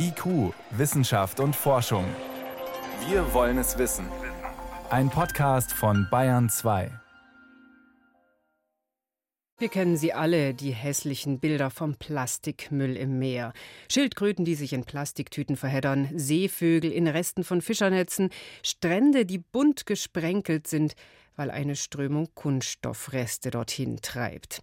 IQ, Wissenschaft und Forschung. Wir wollen es wissen. Ein Podcast von Bayern 2. Wir kennen sie alle, die hässlichen Bilder vom Plastikmüll im Meer. Schildkröten, die sich in Plastiktüten verheddern, Seevögel in Resten von Fischernetzen, Strände, die bunt gesprenkelt sind, weil eine Strömung Kunststoffreste dorthin treibt.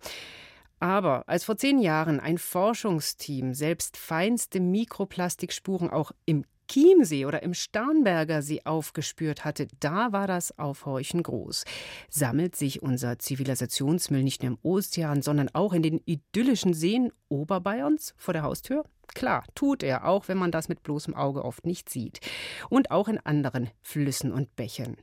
Aber als vor zehn Jahren ein Forschungsteam selbst feinste Mikroplastikspuren auch im Chiemsee oder im Starnberger See aufgespürt hatte, da war das Aufhorchen groß. Sammelt sich unser Zivilisationsmüll nicht nur im Ozean, sondern auch in den idyllischen Seen Oberbayerns vor der Haustür? Klar, tut er, auch wenn man das mit bloßem Auge oft nicht sieht. Und auch in anderen Flüssen und Bächen.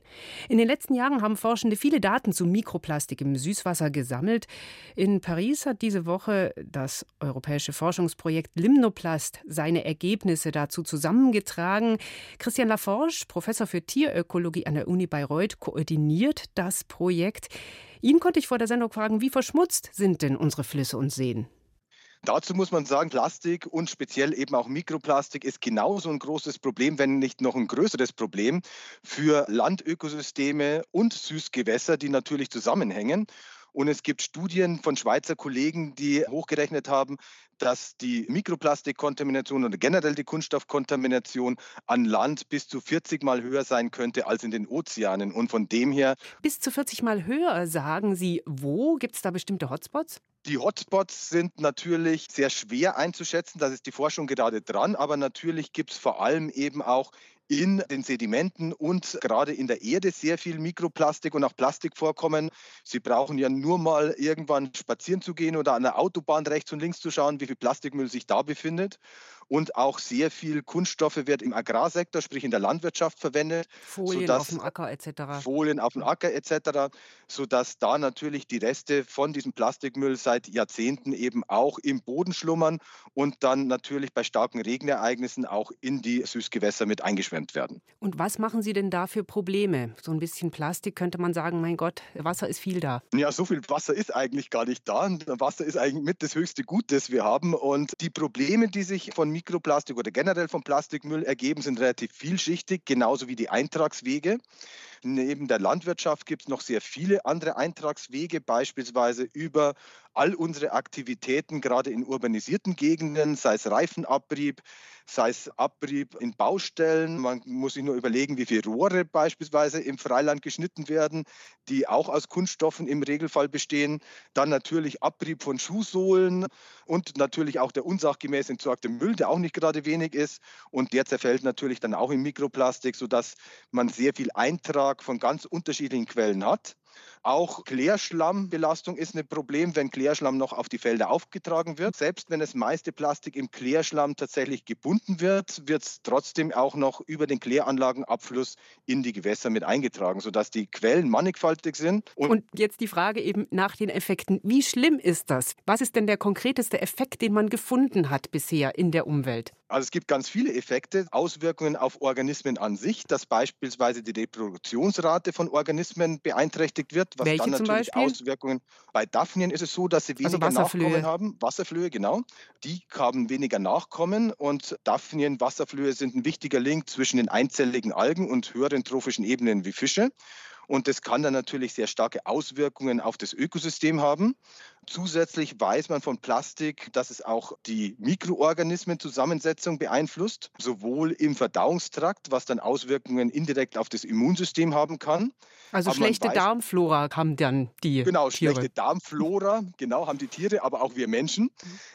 In den letzten Jahren haben Forschende viele Daten zu Mikroplastik im Süßwasser gesammelt. In Paris hat diese Woche das europäische Forschungsprojekt Limnoplast seine Ergebnisse dazu zusammengetragen. Christian Laforge, Professor für Tierökologie an der Uni Bayreuth, koordiniert das Projekt. Ihn konnte ich vor der Sendung fragen, wie verschmutzt sind denn unsere Flüsse und Seen? Dazu muss man sagen, Plastik und speziell eben auch Mikroplastik ist genauso ein großes Problem, wenn nicht noch ein größeres Problem für Landökosysteme und Süßgewässer, die natürlich zusammenhängen. Und es gibt Studien von Schweizer Kollegen, die hochgerechnet haben, dass die Mikroplastikkontamination oder generell die Kunststoffkontamination an Land bis zu 40 Mal höher sein könnte als in den Ozeanen. Und von dem her. Bis zu 40 Mal höher, sagen Sie. Wo? Gibt es da bestimmte Hotspots? Die Hotspots sind natürlich sehr schwer einzuschätzen, da ist die Forschung gerade dran, aber natürlich gibt es vor allem eben auch in den Sedimenten und gerade in der Erde sehr viel Mikroplastik und auch Plastik vorkommen. Sie brauchen ja nur mal irgendwann spazieren zu gehen oder an der Autobahn rechts und links zu schauen, wie viel Plastikmüll sich da befindet und auch sehr viel Kunststoffe wird im Agrarsektor, sprich in der Landwirtschaft verwendet. Folien auf dem Acker etc. Folien auf dem Acker etc., sodass da natürlich die Reste von diesem Plastikmüll seit Jahrzehnten eben auch im Boden schlummern und dann natürlich bei starken Regenereignissen auch in die Süßgewässer mit eingeschwemmt werden. Und was machen Sie denn da für Probleme? So ein bisschen Plastik könnte man sagen, mein Gott, Wasser ist viel da. Ja, so viel Wasser ist eigentlich gar nicht da. Wasser ist eigentlich mit das höchste Gut, das wir haben. Und die Probleme, die sich von Mikroplastik oder generell vom Plastikmüll ergeben, sind relativ vielschichtig, genauso wie die Eintragswege. Neben der Landwirtschaft gibt es noch sehr viele andere Eintragswege, beispielsweise über all unsere Aktivitäten, gerade in urbanisierten Gegenden, sei es Reifenabrieb, sei es Abrieb in Baustellen. Man muss sich nur überlegen, wie viele Rohre beispielsweise im Freiland geschnitten werden, die auch aus Kunststoffen im Regelfall bestehen. Dann natürlich Abrieb von Schuhsohlen und natürlich auch der unsachgemäß entsorgte Müll, der auch nicht gerade wenig ist. Und der zerfällt natürlich dann auch in Mikroplastik, sodass man sehr viel Eintrag von ganz unterschiedlichen Quellen hat. Auch Klärschlammbelastung ist ein Problem, wenn Klärschlamm noch auf die Felder aufgetragen wird. Selbst wenn das meiste Plastik im Klärschlamm tatsächlich gebunden wird, wird es trotzdem auch noch über den Kläranlagenabfluss in die Gewässer mit eingetragen, sodass die Quellen mannigfaltig sind. Und, Und jetzt die Frage eben nach den Effekten. Wie schlimm ist das? Was ist denn der konkreteste Effekt, den man gefunden hat bisher in der Umwelt? Also es gibt ganz viele Effekte, Auswirkungen auf Organismen an sich, dass beispielsweise die Reproduktionsrate von Organismen beeinträchtigt wird, was Welche dann natürlich Auswirkungen. Bei Daphnien ist es so, dass sie also weniger also Nachkommen haben. Wasserflöhe, genau. Die haben weniger Nachkommen und Daphnien, Wasserflöhe sind ein wichtiger Link zwischen den einzelligen Algen und höheren trophischen Ebenen wie Fische. Und das kann dann natürlich sehr starke Auswirkungen auf das Ökosystem haben. Zusätzlich weiß man von Plastik, dass es auch die Mikroorganismenzusammensetzung beeinflusst, sowohl im Verdauungstrakt, was dann Auswirkungen indirekt auf das Immunsystem haben kann. Also aber schlechte weiß, Darmflora haben dann die Genau, Tiere. schlechte Darmflora, genau, haben die Tiere, aber auch wir Menschen,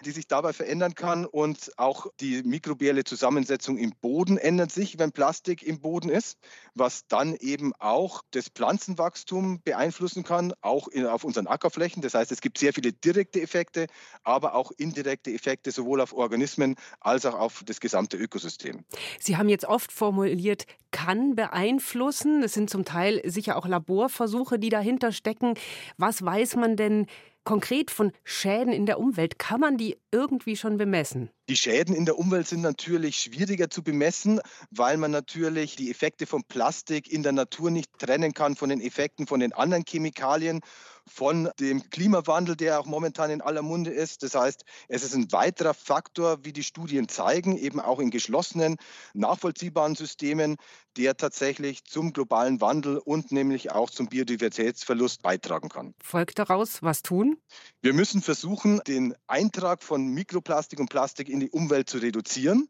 die sich dabei verändern kann. Und auch die mikrobielle Zusammensetzung im Boden ändert sich, wenn Plastik im Boden ist, was dann eben auch das Pflanzenwachstum beeinflussen kann, auch in, auf unseren Ackerflächen. Das heißt, es gibt sehr viele direkte Effekte, aber auch indirekte Effekte sowohl auf Organismen als auch auf das gesamte Ökosystem. Sie haben jetzt oft formuliert, kann beeinflussen. Es sind zum Teil sicher auch Laborversuche, die dahinter stecken. Was weiß man denn konkret von Schäden in der Umwelt? Kann man die irgendwie schon bemessen? Die Schäden in der Umwelt sind natürlich schwieriger zu bemessen, weil man natürlich die Effekte von Plastik in der Natur nicht trennen kann von den Effekten von den anderen Chemikalien. Von dem Klimawandel, der auch momentan in aller Munde ist. Das heißt, es ist ein weiterer Faktor, wie die Studien zeigen, eben auch in geschlossenen, nachvollziehbaren Systemen, der tatsächlich zum globalen Wandel und nämlich auch zum Biodiversitätsverlust beitragen kann. Folgt daraus, was tun? Wir müssen versuchen, den Eintrag von Mikroplastik und Plastik in die Umwelt zu reduzieren.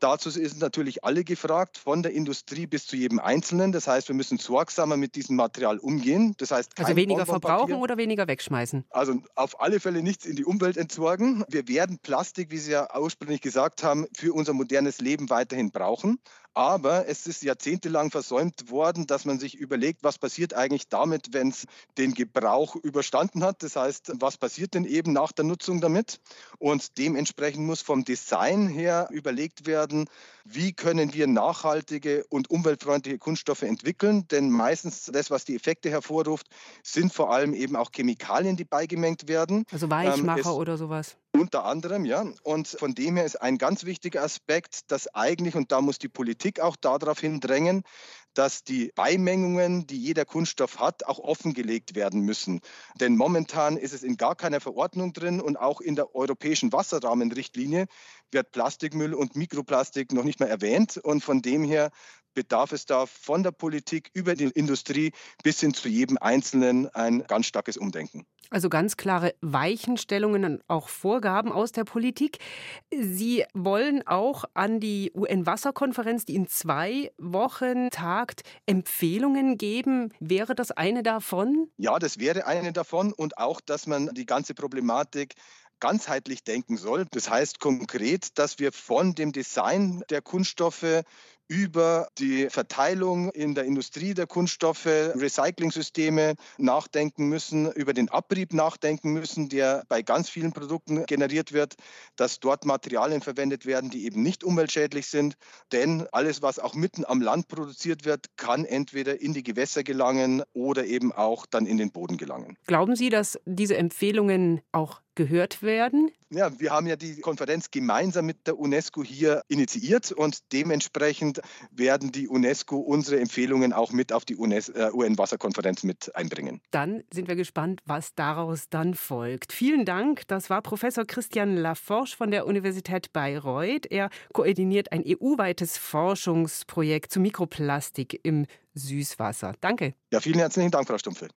Dazu sind natürlich alle gefragt, von der Industrie bis zu jedem Einzelnen. Das heißt, wir müssen sorgsamer mit diesem Material umgehen. Das heißt, also weniger verbrauchen oder weniger wegschmeißen? Also auf alle Fälle nichts in die Umwelt entsorgen. Wir werden Plastik, wie Sie ja ursprünglich gesagt haben, für unser modernes Leben weiterhin brauchen. Aber es ist jahrzehntelang versäumt worden, dass man sich überlegt, was passiert eigentlich damit, wenn es den Gebrauch überstanden hat. Das heißt, was passiert denn eben nach der Nutzung damit? Und dementsprechend muss vom Design her überlegt werden, wie können wir nachhaltige und umweltfreundliche Kunststoffe entvillen. Denn meistens das, was die Effekte hervorruft, sind vor allem eben auch Chemikalien, die beigemengt werden. Also Weichmacher ähm, oder sowas. Unter anderem, ja. Und von dem her ist ein ganz wichtiger Aspekt, dass eigentlich, und da muss die Politik auch darauf hindrängen, dass die Beimengungen, die jeder Kunststoff hat, auch offengelegt werden müssen. Denn momentan ist es in gar keiner Verordnung drin und auch in der europäischen Wasserrahmenrichtlinie wird Plastikmüll und Mikroplastik noch nicht mehr erwähnt. Und von dem her bedarf es da von der Politik über die Industrie bis hin zu jedem Einzelnen ein ganz starkes Umdenken. Also ganz klare Weichenstellungen und auch Vorgaben aus der Politik. Sie wollen auch an die UN-Wasserkonferenz, die in zwei Wochen tagt, Empfehlungen geben. Wäre das eine davon? Ja, das wäre eine davon und auch, dass man die ganze Problematik ganzheitlich denken soll. Das heißt konkret, dass wir von dem Design der Kunststoffe über die Verteilung in der Industrie der Kunststoffe, Recycling-Systeme nachdenken müssen, über den Abrieb nachdenken müssen, der bei ganz vielen Produkten generiert wird, dass dort Materialien verwendet werden, die eben nicht umweltschädlich sind. Denn alles, was auch mitten am Land produziert wird, kann entweder in die Gewässer gelangen oder eben auch dann in den Boden gelangen. Glauben Sie, dass diese Empfehlungen auch gehört werden? Ja, wir haben ja die Konferenz gemeinsam mit der UNESCO hier initiiert und dementsprechend werden die UNESCO unsere Empfehlungen auch mit auf die äh, UN-Wasserkonferenz mit einbringen. Dann sind wir gespannt, was daraus dann folgt. Vielen Dank. Das war Professor Christian Laforge von der Universität Bayreuth. Er koordiniert ein EU-weites Forschungsprojekt zu Mikroplastik im Süßwasser. Danke. Ja, vielen herzlichen Dank, Frau Stumpfe.